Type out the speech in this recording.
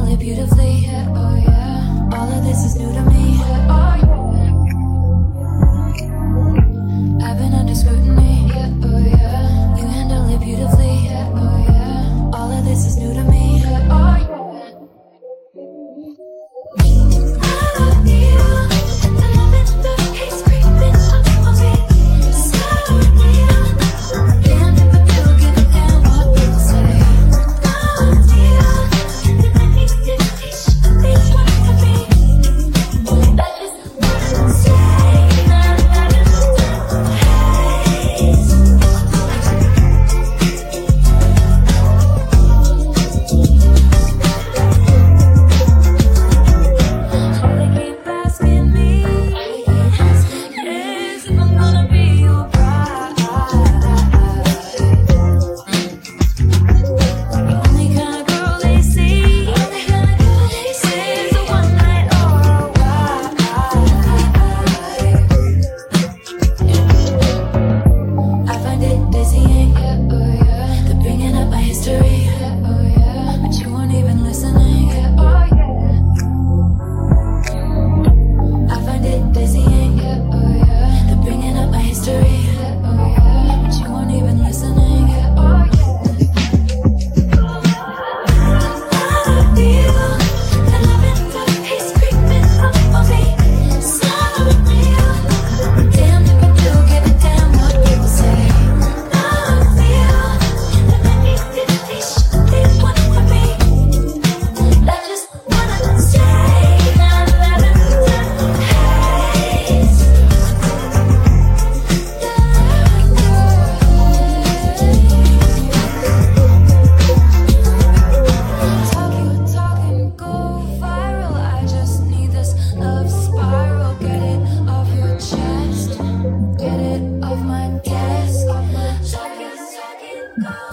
Oh, beautifully. Oh, All of this is new to me. Oh, Bye.